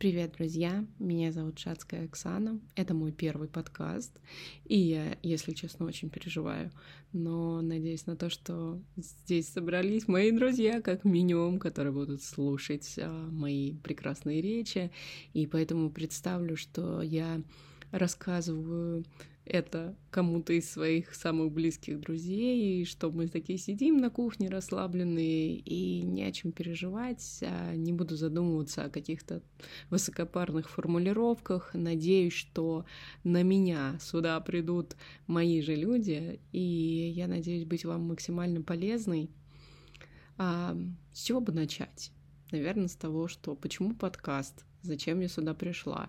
Привет, друзья! Меня зовут Шацкая Оксана. Это мой первый подкаст. И я, если честно, очень переживаю. Но надеюсь на то, что здесь собрались мои друзья, как минимум, которые будут слушать а, мои прекрасные речи. И поэтому представлю, что я рассказываю это кому-то из своих самых близких друзей, и что мы такие сидим на кухне расслабленные и не о чем переживать, а не буду задумываться о каких-то высокопарных формулировках. Надеюсь, что на меня сюда придут мои же люди, и я надеюсь быть вам максимально полезной. А, с чего бы начать? Наверное, с того, что почему подкаст, зачем я сюда пришла.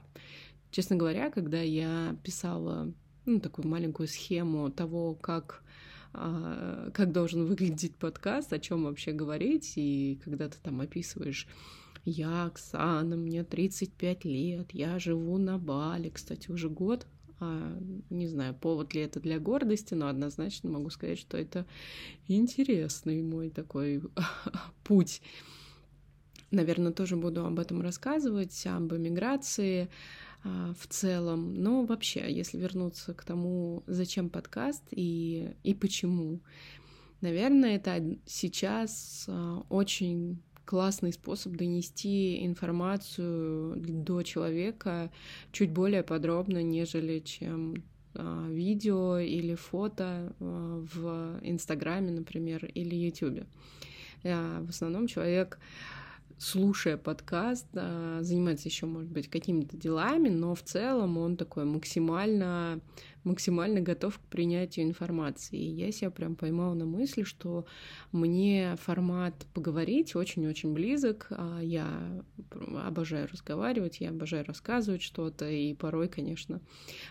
Честно говоря, когда я писала ну, такую маленькую схему того, как а, как должен выглядеть подкаст, о чем вообще говорить, и когда ты там описываешь я Оксана, мне 35 лет, я живу на Бали, кстати, уже год, а, не знаю, повод ли это для гордости, но однозначно могу сказать, что это интересный мой такой путь. Наверное, тоже буду об этом рассказывать, об эмиграции, в целом. Но вообще, если вернуться к тому, зачем подкаст и, и почему, наверное, это сейчас а, очень классный способ донести информацию до человека чуть более подробно, нежели чем а, видео или фото в Инстаграме, например, или Ютубе. В основном человек слушая подкаст, занимается еще, может быть, какими-то делами, но в целом он такой максимально, максимально готов к принятию информации. И я себя прям поймала на мысли, что мне формат поговорить очень-очень близок. А я обожаю разговаривать, я обожаю рассказывать что-то, и порой, конечно,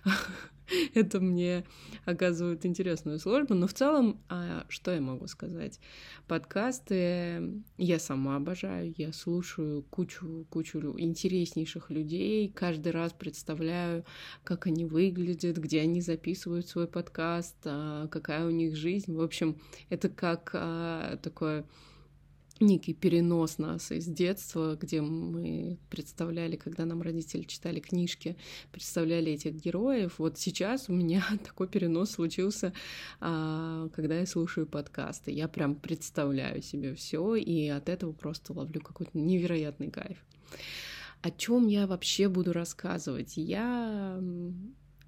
это мне оказывает интересную службу. Но в целом, а, что я могу сказать? Подкасты я сама обожаю, я слушаю кучу, кучу интереснейших людей, каждый раз представляю, как они выглядят, где они записывают свой подкаст, а, какая у них жизнь. В общем, это как а, такое некий перенос нас из детства, где мы представляли, когда нам родители читали книжки, представляли этих героев. Вот сейчас у меня такой перенос случился, а, когда я слушаю подкасты. Я прям представляю себе все, и от этого просто ловлю какой-то невероятный кайф. О чем я вообще буду рассказывать? Я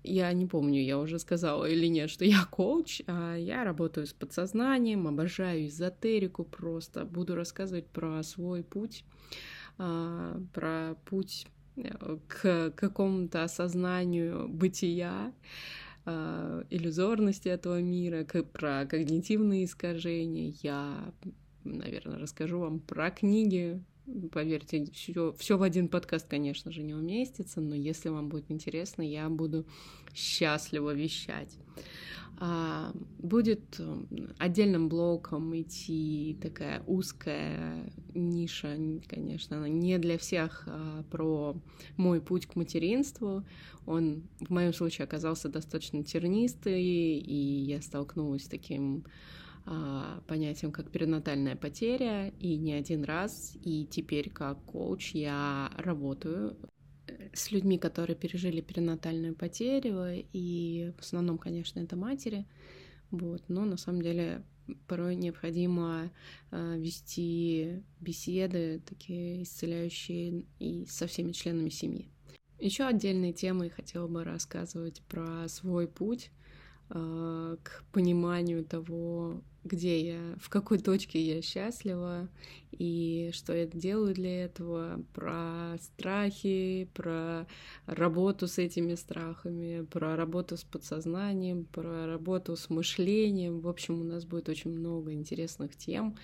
я не помню, я уже сказала или нет, что я коуч, а я работаю с подсознанием, обожаю эзотерику просто, буду рассказывать про свой путь, а, про путь э, к какому-то осознанию бытия, а, иллюзорности этого мира, про когнитивные искажения. Я, наверное, расскажу вам про книги, Поверьте, все, все в один подкаст, конечно же, не уместится, но если вам будет интересно, я буду счастливо вещать. А, будет отдельным блоком идти такая узкая ниша, конечно, она не для всех а, про мой путь к материнству. Он в моем случае оказался достаточно тернистый, и я столкнулась с таким а, понятием как перинатальная потеря, и не один раз, и теперь как коуч я работаю э, с людьми, которые пережили перинатальную потерю, и в основном, конечно, это матери, вот, но на самом деле порой необходимо э, вести беседы такие исцеляющие и со всеми членами семьи. Еще отдельной темой хотела бы рассказывать про свой путь э, к пониманию того, где я, в какой точке я счастлива и что я делаю для этого, про страхи, про работу с этими страхами, про работу с подсознанием, про работу с мышлением. В общем, у нас будет очень много интересных тем.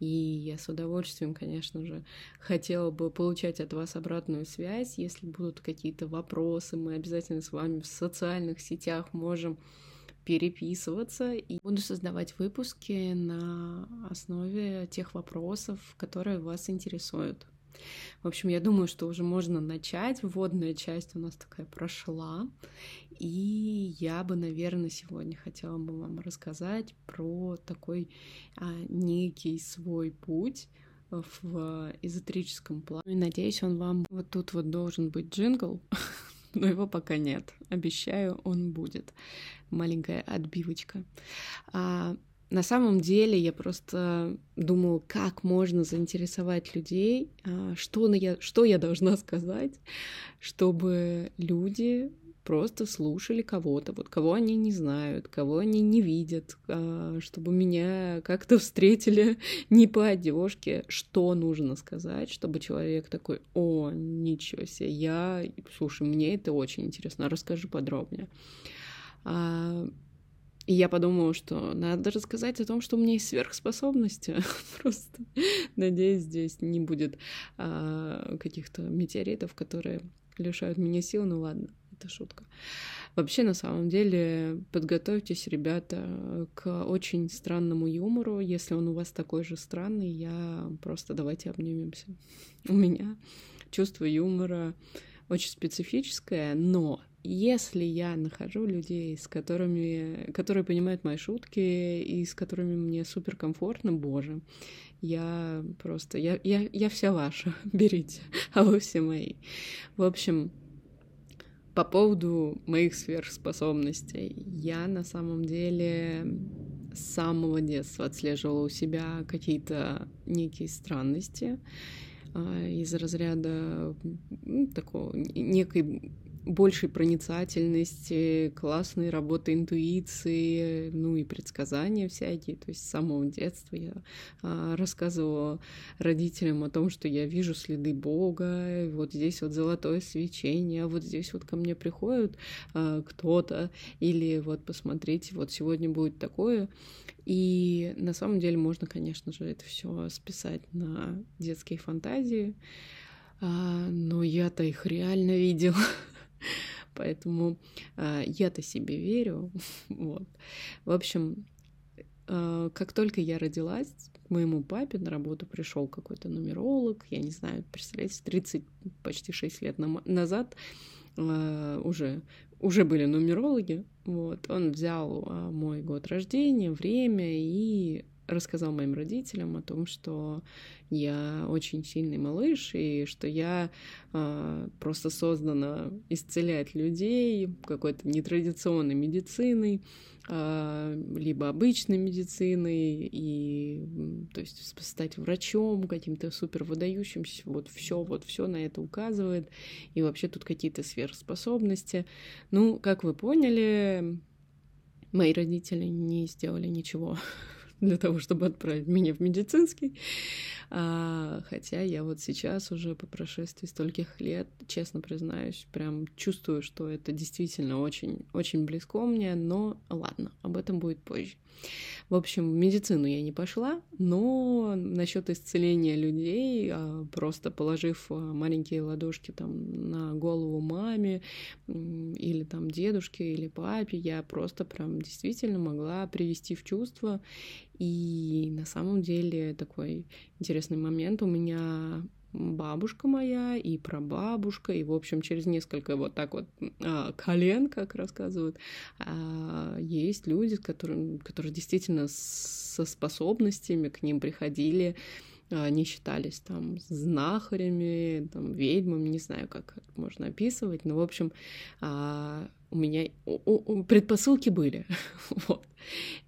И я с удовольствием, конечно же, хотела бы получать от вас обратную связь. Если будут какие-то вопросы, мы обязательно с вами в социальных сетях можем переписываться и буду создавать выпуски на основе тех вопросов, которые вас интересуют. В общем, я думаю, что уже можно начать. Вводная часть у нас такая прошла. И я бы, наверное, сегодня хотела бы вам рассказать про такой а, некий свой путь в эзотерическом плане. И надеюсь, он вам вот тут вот должен быть джингл, но его пока нет. Обещаю, он будет. Маленькая отбивочка. А, на самом деле я просто думаю, как можно заинтересовать людей, а, что я, что я должна сказать, чтобы люди просто слушали кого-то, вот кого они не знают, кого они не видят, а, чтобы меня как-то встретили не по одежке, что нужно сказать, чтобы человек такой, о, ничего себе, я, слушай, мне это очень интересно, расскажи подробнее. А, и я подумала, что надо рассказать о том, что у меня есть сверхспособности. Просто надеюсь, здесь не будет а, каких-то метеоритов, которые лишают меня сил. Ну ладно, это шутка. Вообще, на самом деле, подготовьтесь, ребята, к очень странному юмору. Если он у вас такой же странный, я просто давайте обнимемся. У меня чувство юмора очень специфическое, но если я нахожу людей, с которыми, которые понимают мои шутки и с которыми мне супер комфортно, боже, я просто, я, я, я вся ваша, берите, а вы все мои. В общем, по поводу моих сверхспособностей. Я на самом деле с самого детства отслеживала у себя какие-то некие странности а, из разряда ну, такого некой большей проницательности, классной работы интуиции, ну и предсказания всякие. То есть с самого детства я а, рассказывала родителям о том, что я вижу следы Бога, вот здесь вот золотое свечение, а вот здесь вот ко мне приходит а, кто-то, или вот посмотрите, вот сегодня будет такое. И на самом деле можно, конечно же, это все списать на детские фантазии, а, но я-то их реально видела. Поэтому э, я-то себе верю. вот. В общем, э, как только я родилась, к моему папе на работу пришел какой-то нумеролог, я не знаю, представляете, 30, почти 6 лет на- назад э, уже, уже были нумерологи, вот, он взял мой год рождения, время и рассказал моим родителям о том, что я очень сильный малыш, и что я э, просто создана исцелять людей какой-то нетрадиционной медициной, э, либо обычной медициной, и то есть стать врачом, каким-то супер выдающимся, вот все, вот все на это указывает, и вообще тут какие-то сверхспособности. Ну, как вы поняли, мои родители не сделали ничего для того, чтобы отправить меня в медицинский. А, хотя я вот сейчас уже по прошествии стольких лет, честно признаюсь, прям чувствую, что это действительно очень, очень близко мне, но ладно, об этом будет позже. В общем, в медицину я не пошла, но насчет исцеления людей, а, просто положив а, маленькие ладошки там на голову маме или там дедушке или папе, я просто прям действительно могла привести в чувство. И на самом деле такой интересный момент. У меня бабушка моя и прабабушка, и, в общем, через несколько вот так вот а, колен, как рассказывают, а, есть люди, которые, которые действительно со способностями к ним приходили, они считались там знахарями, там, ведьмами, не знаю, как можно описывать, но, в общем, а, у меня предпосылки были. вот.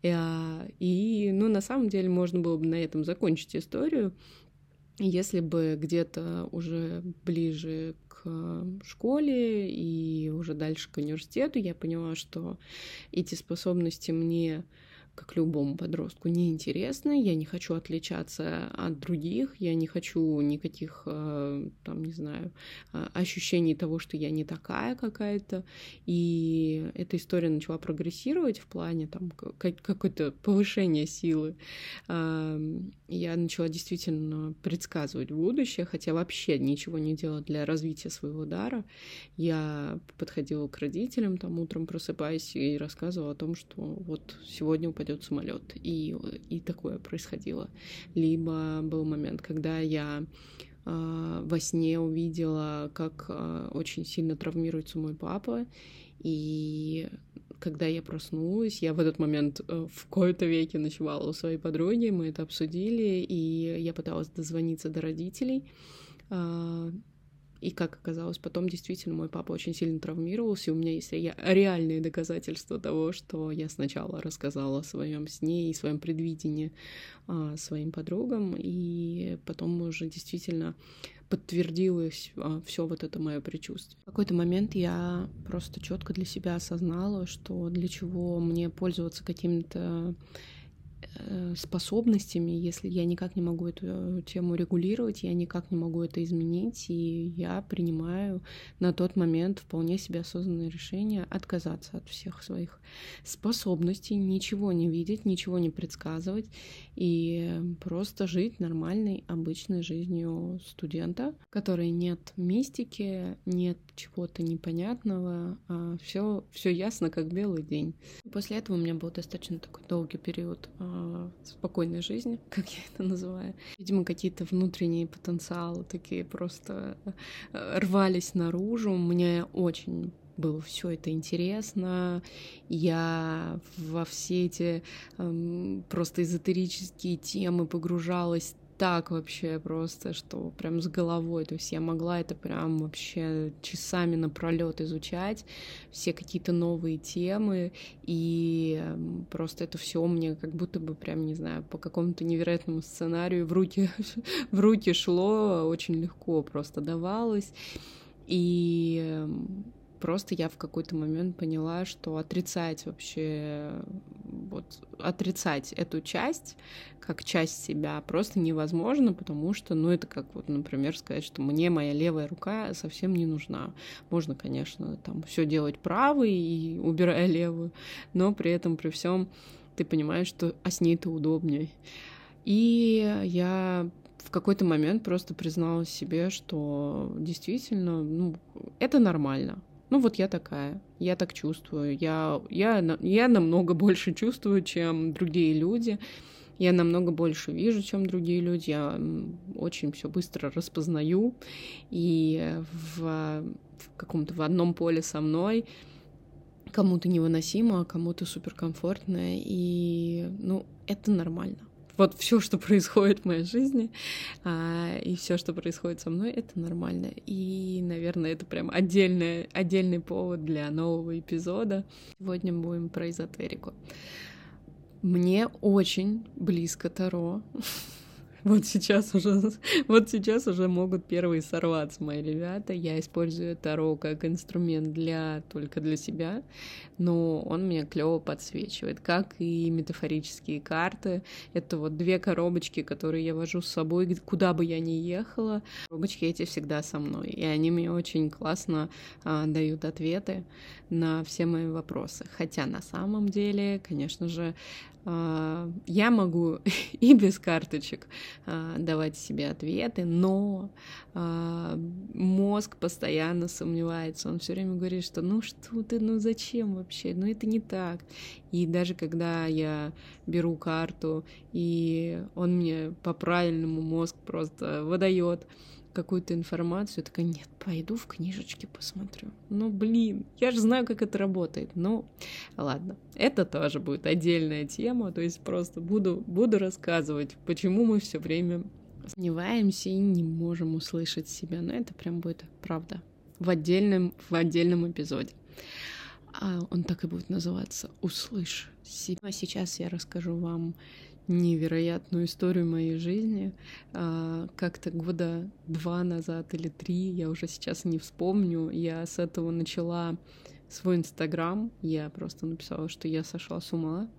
И, ну, на самом деле, можно было бы на этом закончить историю, если бы где-то уже ближе к школе и уже дальше к университету я поняла, что эти способности мне как любому подростку, неинтересно, я не хочу отличаться от других, я не хочу никаких, э, там, не знаю, э, ощущений того, что я не такая какая-то, и эта история начала прогрессировать в плане там какое-то повышение силы. Я начала действительно предсказывать будущее, хотя вообще ничего не делала для развития своего дара. Я подходила к родителям, там утром просыпаясь и рассказывала о том, что вот сегодня упадет самолет. И, и такое происходило. Либо был момент, когда я э, во сне увидела, как э, очень сильно травмируется мой папа, и когда я проснулась, я в этот момент э, в кои-то веке ночевала у своей подруги, мы это обсудили, и я пыталась дозвониться до родителей. И как оказалось, потом действительно мой папа очень сильно травмировался, и у меня есть реальные доказательства того, что я сначала рассказала о своем сне и своем предвидении а, своим подругам, и потом уже действительно подтвердилось а, все вот это мое предчувствие. В какой-то момент я просто четко для себя осознала, что для чего мне пользоваться какими-то Э, способностями, если я никак не могу эту э, тему регулировать, я никак не могу это изменить, и я принимаю на тот момент вполне себе осознанное решение отказаться от всех своих способностей, ничего не видеть, ничего не предсказывать, и просто жить нормальной, обычной жизнью студента, которой нет мистики, нет чего-то непонятного, а все, все ясно, как белый день. После этого у меня был достаточно такой долгий период а, спокойной жизни, как я это называю. Видимо, какие-то внутренние потенциалы такие просто э, рвались наружу. Мне очень было все это интересно. Я во все эти эм, просто эзотерические темы погружалась так вообще просто, что прям с головой. То есть я могла это прям вообще часами напролет изучать, все какие-то новые темы, и просто это все мне как будто бы прям, не знаю, по какому-то невероятному сценарию в руки, в руки шло, очень легко просто давалось. И Просто я в какой-то момент поняла, что отрицать вообще, вот отрицать эту часть как часть себя просто невозможно, потому что, ну, это как вот, например, сказать, что мне моя левая рука совсем не нужна. Можно, конечно, там все делать правой и убирая левую, но при этом, при всем ты понимаешь, что а с ней-то удобнее. И я в какой-то момент просто призналась себе, что действительно, ну, это нормально ну вот я такая, я так чувствую, я, я, я намного больше чувствую, чем другие люди, я намного больше вижу, чем другие люди, я очень все быстро распознаю, и в, в каком-то в одном поле со мной кому-то невыносимо, а кому-то суперкомфортно, и ну это нормально вот все, что происходит в моей жизни, а, и все, что происходит со мной, это нормально. И, наверное, это прям отдельный, отдельный повод для нового эпизода. Сегодня будем про эзотерику. Мне очень близко Таро. Вот сейчас уже, вот сейчас уже могут первые сорваться мои ребята. Я использую Таро как инструмент для только для себя, но он меня клево подсвечивает, как и метафорические карты. Это вот две коробочки, которые я вожу с собой, куда бы я ни ехала. Коробочки эти всегда со мной, и они мне очень классно а, дают ответы на все мои вопросы. Хотя на самом деле, конечно же, а, я могу и без карточек давать себе ответы, но а, мозг постоянно сомневается. Он все время говорит, что ну что ты, ну зачем вообще, ну это не так. И даже когда я беру карту, и он мне по правильному мозг просто выдает какую-то информацию, такая, нет, пойду в книжечки посмотрю. Ну, блин, я же знаю, как это работает. Ну, ладно, это тоже будет отдельная тема, то есть просто буду, буду рассказывать, почему мы все время сомневаемся и не можем услышать себя. Но это прям будет правда в отдельном, в отдельном эпизоде. А он так и будет называться «Услышь себя». А сейчас я расскажу вам невероятную историю моей жизни. А, как-то года два назад или три, я уже сейчас не вспомню, я с этого начала свой инстаграм. Я просто написала, что я сошла с ума,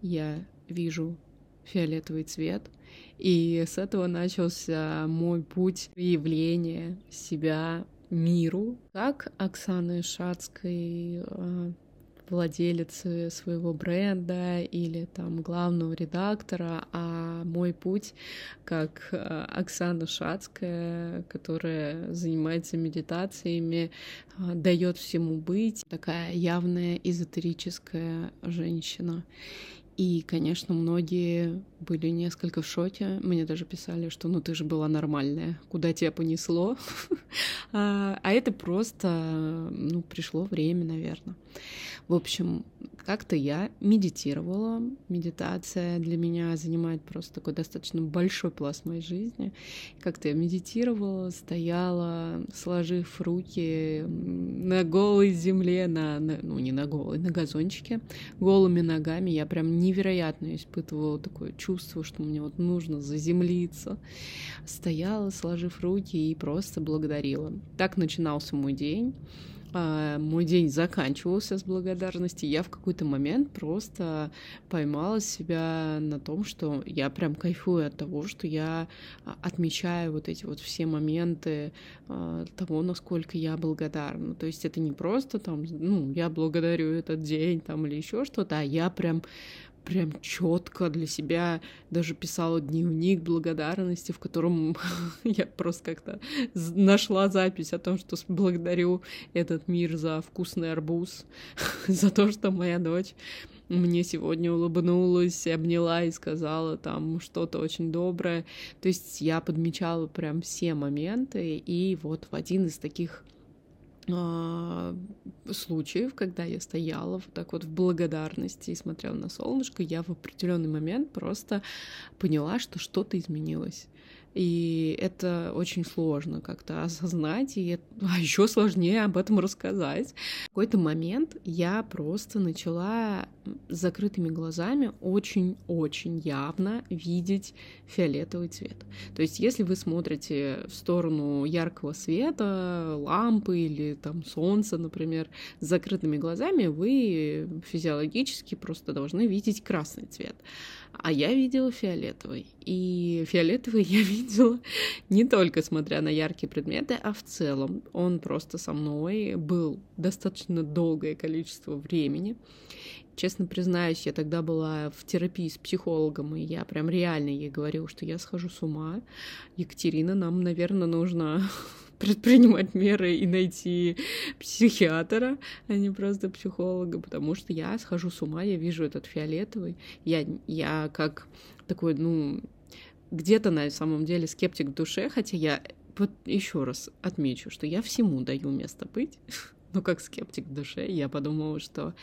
я вижу фиолетовый цвет. И с этого начался мой путь явления себя миру. Как Оксаны Шацкой а, владелицы своего бренда или там главного редактора, а мой путь как э, Оксана Шацкая, которая занимается медитациями, э, дает всему быть, такая явная эзотерическая женщина. И, конечно, многие были несколько в шоке. Мне даже писали, что ну ты же была нормальная, куда тебя понесло. а, а это просто, ну, пришло время, наверное. В общем, как-то я медитировала. Медитация для меня занимает просто такой достаточно большой пласт моей жизни. Как-то я медитировала, стояла, сложив руки на голой земле, на, на ну не на голой, на газончике, голыми ногами. Я прям невероятно испытывала такое чувство, что мне вот нужно заземлиться. Стояла, сложив руки и просто благодарила. Так начинался мой день. А, мой день заканчивался с благодарности, я в какой-то момент просто поймала себя на том, что я прям кайфую от того, что я а, отмечаю вот эти вот все моменты а, того, насколько я благодарна. То есть это не просто там, ну, я благодарю этот день там или еще что-то, а я прям прям четко для себя даже писала дневник благодарности, в котором я просто как-то нашла запись о том, что благодарю этот мир за вкусный арбуз, за то, что моя дочь мне сегодня улыбнулась, обняла и сказала там что-то очень доброе. То есть я подмечала прям все моменты, и вот в один из таких случаев, когда я стояла вот так вот в благодарности и смотрела на солнышко, я в определенный момент просто поняла, что что-то изменилось. И это очень сложно как-то осознать, и а еще сложнее об этом рассказать. В какой-то момент я просто начала с закрытыми глазами очень-очень явно видеть фиолетовый цвет. То есть, если вы смотрите в сторону яркого света, лампы или там солнца, например, с закрытыми глазами, вы физиологически просто должны видеть красный цвет. А я видела фиолетовый. И фиолетовый я видела не только смотря на яркие предметы, а в целом. Он просто со мной был достаточно долгое количество времени. Честно признаюсь, я тогда была в терапии с психологом, и я прям реально ей говорила, что я схожу с ума. Екатерина, нам, наверное, нужно предпринимать меры и найти психиатра, а не просто психолога, потому что я схожу с ума, я вижу этот фиолетовый, я, я как такой, ну, где-то на самом деле скептик в душе, хотя я вот еще раз отмечу, что я всему даю место быть, но как скептик в душе я подумала, что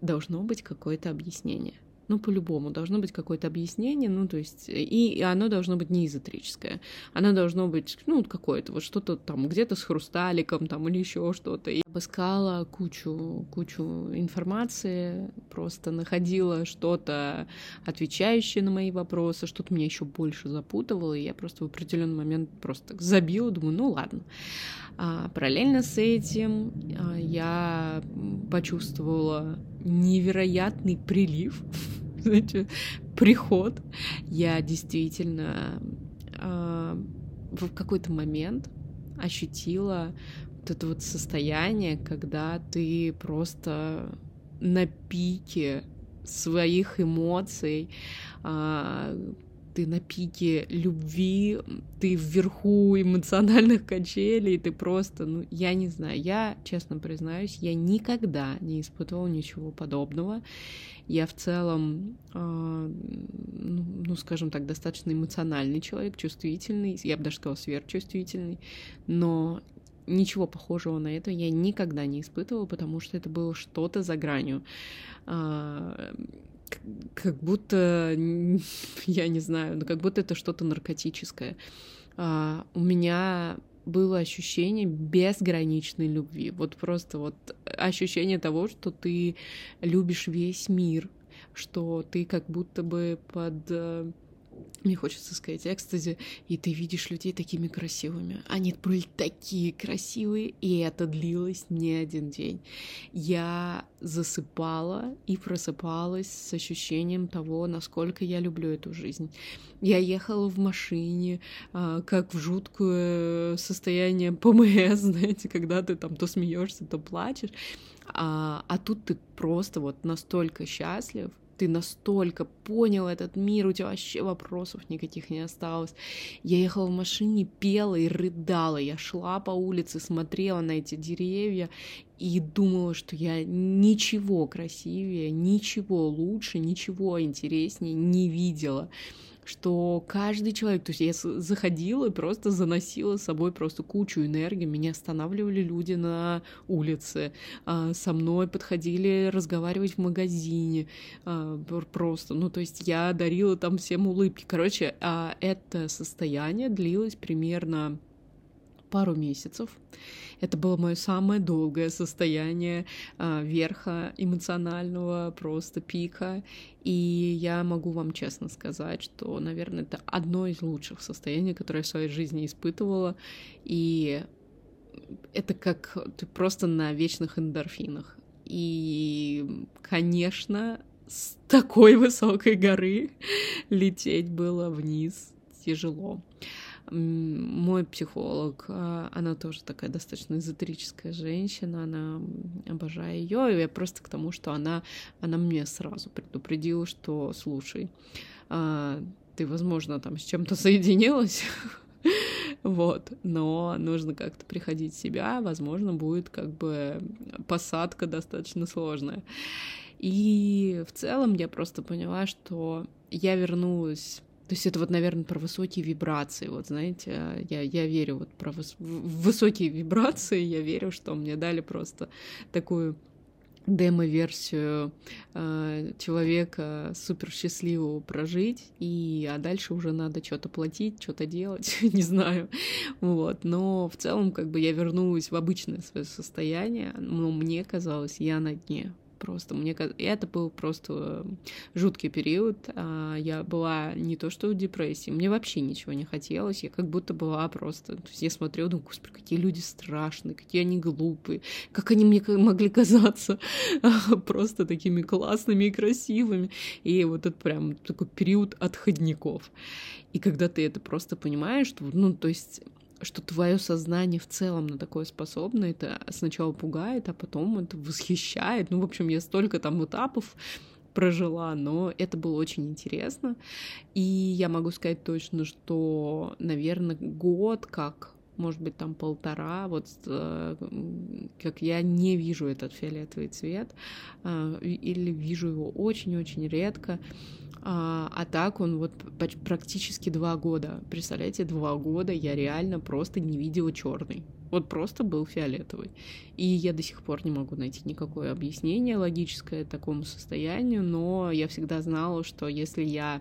должно быть какое-то объяснение. Ну, по-любому, должно быть какое-то объяснение, ну, то есть, и, и оно должно быть не эзотерическое. Оно должно быть, ну, какое-то, вот что-то там, где-то с хрусталиком там или еще что-то. Я обыскала кучу, кучу информации, просто находила что-то, отвечающее на мои вопросы, что-то меня еще больше запутывало, и я просто в определенный момент просто забила, думаю, ну, ладно. А, параллельно с этим а, я почувствовала невероятный прилив, знаете, приход. Я действительно э, в какой-то момент ощутила вот это вот состояние, когда ты просто на пике своих эмоций, э, ты на пике любви, ты вверху эмоциональных качелей, ты просто, ну, я не знаю, я, честно признаюсь, я никогда не испытывала ничего подобного. Я в целом, э, ну, скажем так, достаточно эмоциональный человек, чувствительный, я бы даже сказала сверхчувствительный, но ничего похожего на это я никогда не испытывала, потому что это было что-то за гранью. Как будто, я не знаю, ну как будто это что-то наркотическое. А, у меня было ощущение безграничной любви. Вот просто вот ощущение того, что ты любишь весь мир, что ты как будто бы под э, мне хочется сказать экстази, и ты видишь людей такими красивыми. Они были такие красивые, и это длилось не один день. Я засыпала и просыпалась с ощущением того, насколько я люблю эту жизнь. Я ехала в машине, а, как в жуткое состояние ПМС, знаете, когда ты там то смеешься, то плачешь. А, а тут ты просто вот настолько счастлив, ты настолько понял этот мир, у тебя вообще вопросов никаких не осталось. Я ехала в машине, пела и рыдала. Я шла по улице, смотрела на эти деревья и думала, что я ничего красивее, ничего лучше, ничего интереснее не видела что каждый человек, то есть я заходила и просто заносила с собой просто кучу энергии, меня останавливали люди на улице, а, со мной подходили разговаривать в магазине, а, просто, ну то есть я дарила там всем улыбки. Короче, а это состояние длилось примерно пару месяцев. Это было мое самое долгое состояние а, верха эмоционального, просто пика. И я могу вам честно сказать, что, наверное, это одно из лучших состояний, которое я в своей жизни испытывала. И это как ты просто на вечных эндорфинах. И, конечно, с такой высокой горы лететь было вниз тяжело мой психолог, а, она тоже такая достаточно эзотерическая женщина, она обожаю ее, и я просто к тому, что она, она мне сразу предупредила, что слушай, а, ты, возможно, там с чем-то соединилась, вот, но нужно как-то приходить в себя, возможно, будет как бы посадка достаточно сложная. И в целом я просто поняла, что я вернулась то есть это вот, наверное, про высокие вибрации. Вот знаете, я, я верю вот про выс... высокие вибрации, я верю, что мне дали просто такую демо-версию э, человека супер счастливого прожить, и а дальше уже надо что-то платить, что-то делать, не знаю, вот. Но в целом как бы я вернулась в обычное свое состояние, но мне казалось, я на дне, просто. Мне это был просто жуткий период. А, я была не то что в депрессии, мне вообще ничего не хотелось. Я как будто была просто... То есть я смотрела, думаю, господи, какие люди страшные, какие они глупые, как они мне могли казаться просто такими классными и красивыми. И вот это прям такой период отходников. И когда ты это просто понимаешь, что, ну, то есть что твое сознание в целом на такое способно, это сначала пугает, а потом это восхищает. Ну, в общем, я столько там этапов прожила, но это было очень интересно. И я могу сказать точно, что, наверное, год как может быть, там полтора, вот э, как я не вижу этот фиолетовый цвет, э, или вижу его очень-очень редко, а, а так он вот практически два года. Представляете, два года я реально просто не видела черный. Вот просто был фиолетовый. И я до сих пор не могу найти никакое объяснение логическое такому состоянию, но я всегда знала, что если я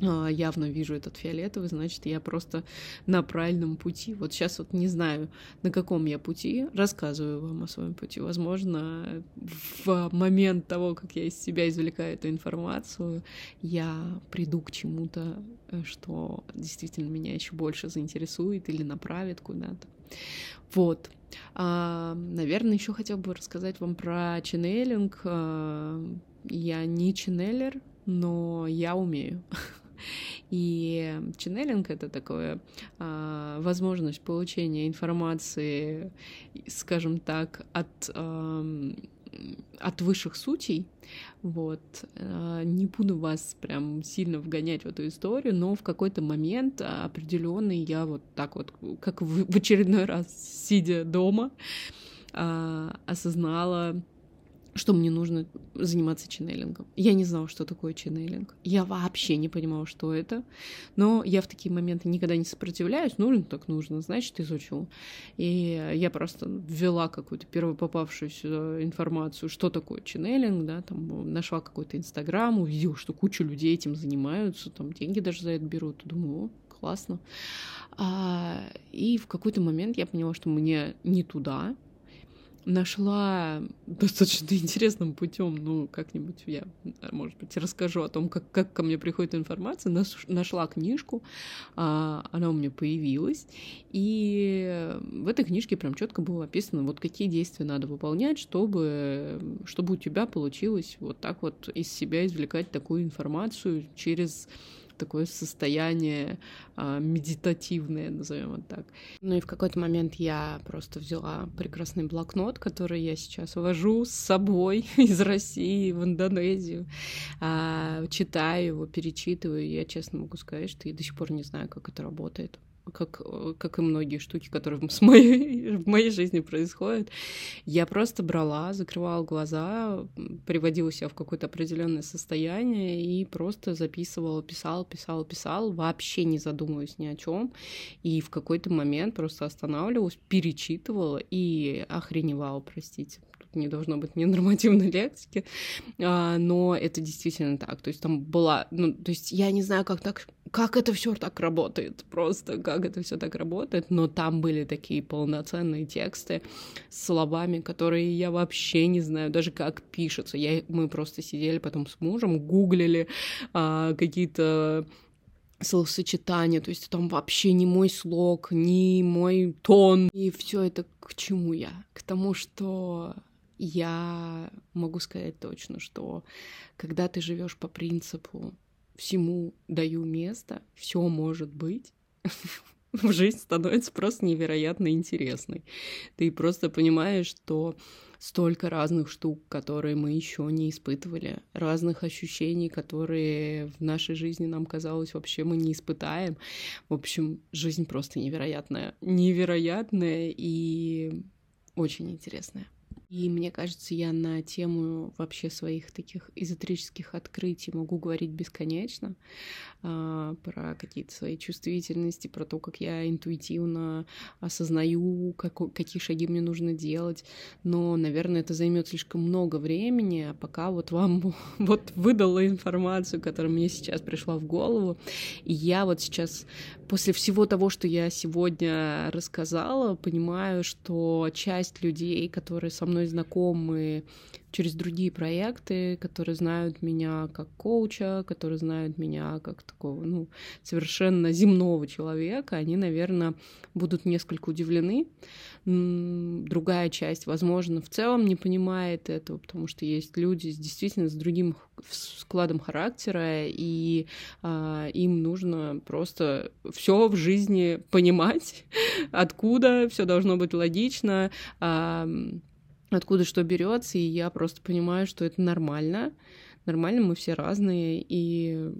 явно вижу этот фиолетовый, значит, я просто на правильном пути. Вот сейчас вот не знаю, на каком я пути, рассказываю вам о своем пути. Возможно, в момент того, как я из себя извлекаю эту информацию, я приду к чему-то, э, что действительно меня еще больше заинтересует или направит куда-то. Вот. А, наверное, еще хотел бы рассказать вам про ченнелинг. А, я не ченнелер, но я умею. И ченнелинг — это такое а, возможность получения информации, скажем так, от, от высших сутей. Вот. А, не буду вас прям сильно вгонять в эту историю, но в какой-то момент определенный я вот так вот, как в, в очередной раз, сидя дома, а, осознала что мне нужно заниматься ченнелингом. Я не знала, что такое ченнелинг. Я вообще не понимала, что это. Но я в такие моменты никогда не сопротивляюсь. Нужно так нужно, значит, изучу. И я просто ввела какую-то первую попавшуюся информацию, что такое ченнелинг, да, там нашла какой-то инстаграм, увидела, что куча людей этим занимаются, там деньги даже за это берут. Думаю, о, классно. А, и в какой-то момент я поняла, что мне не туда, нашла достаточно интересным путем, ну, как-нибудь я, может быть, расскажу о том, как, как ко мне приходит информация, нашла книжку, а, она у меня появилась, и в этой книжке прям четко было описано, вот какие действия надо выполнять, чтобы, чтобы у тебя получилось вот так вот из себя извлекать такую информацию через такое состояние а, медитативное, назовем вот так. Ну и в какой-то момент я просто взяла прекрасный блокнот, который я сейчас вожу с собой из России в Индонезию, а, читаю его, перечитываю, я честно могу сказать, что я до сих пор не знаю, как это работает как, как и многие штуки, которые с моей, в моей жизни происходят. Я просто брала, закрывала глаза, приводила себя в какое-то определенное состояние и просто записывала, писала, писала, писала, вообще не задумываясь ни о чем. И в какой-то момент просто останавливалась, перечитывала и охреневала, простите не должно быть ненормативной лексики, а, но это действительно так. То есть там была, ну, то есть я не знаю, как так как это все так работает, просто как это все так работает, но там были такие полноценные тексты с словами, которые я вообще не знаю даже как пишется. Я, мы просто сидели потом с мужем, гуглили а, какие-то словосочетания, то есть там вообще не мой слог, не мой тон. И все это к чему я? К тому, что я могу сказать точно, что когда ты живешь по принципу всему даю место, все может быть, жизнь становится просто невероятно интересной. Ты просто понимаешь, что столько разных штук, которые мы еще не испытывали, разных ощущений, которые в нашей жизни нам казалось вообще мы не испытаем. В общем, жизнь просто невероятная, невероятная и очень интересная. И мне кажется, я на тему вообще своих таких эзотерических открытий могу говорить бесконечно а, про какие-то свои чувствительности, про то, как я интуитивно осознаю, как, какие шаги мне нужно делать. Но, наверное, это займет слишком много времени, а пока вот вам вот выдала информацию, которая мне сейчас пришла в голову. И я вот сейчас, после всего того, что я сегодня рассказала, понимаю, что часть людей, которые со мной мной знакомы через другие проекты, которые знают меня как коуча, которые знают меня как такого, ну, совершенно земного человека, они, наверное, будут несколько удивлены. Другая часть, возможно, в целом не понимает этого, потому что есть люди действительно с другим складом характера, и а, им нужно просто все в жизни понимать, откуда все должно быть логично. А, откуда что берется, и я просто понимаю, что это нормально. Нормально, мы все разные, и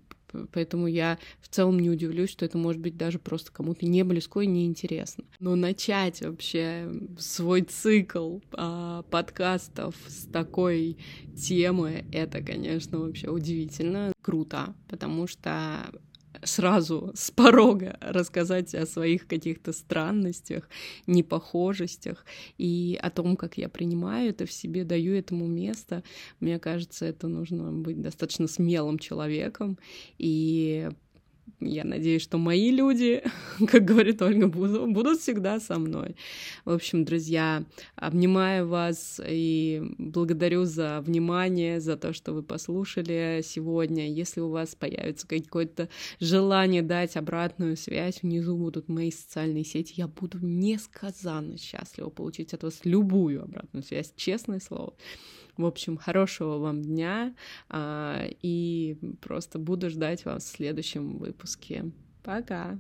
Поэтому я в целом не удивлюсь, что это может быть даже просто кому-то не близко и не интересно. Но начать вообще свой цикл а, подкастов с такой темы, это, конечно, вообще удивительно, круто, потому что сразу с порога рассказать о своих каких-то странностях, непохожестях и о том, как я принимаю это в себе, даю этому место. Мне кажется, это нужно быть достаточно смелым человеком и я надеюсь, что мои люди, как говорит Ольга, будут, будут всегда со мной. В общем, друзья, обнимаю вас и благодарю за внимание, за то, что вы послушали сегодня. Если у вас появится какое-то желание дать обратную связь, внизу будут мои социальные сети. Я буду несказанно счастлива получить от вас любую обратную связь, честное слово. В общем, хорошего вам дня а, и просто буду ждать вас в следующем выпуске. Пока!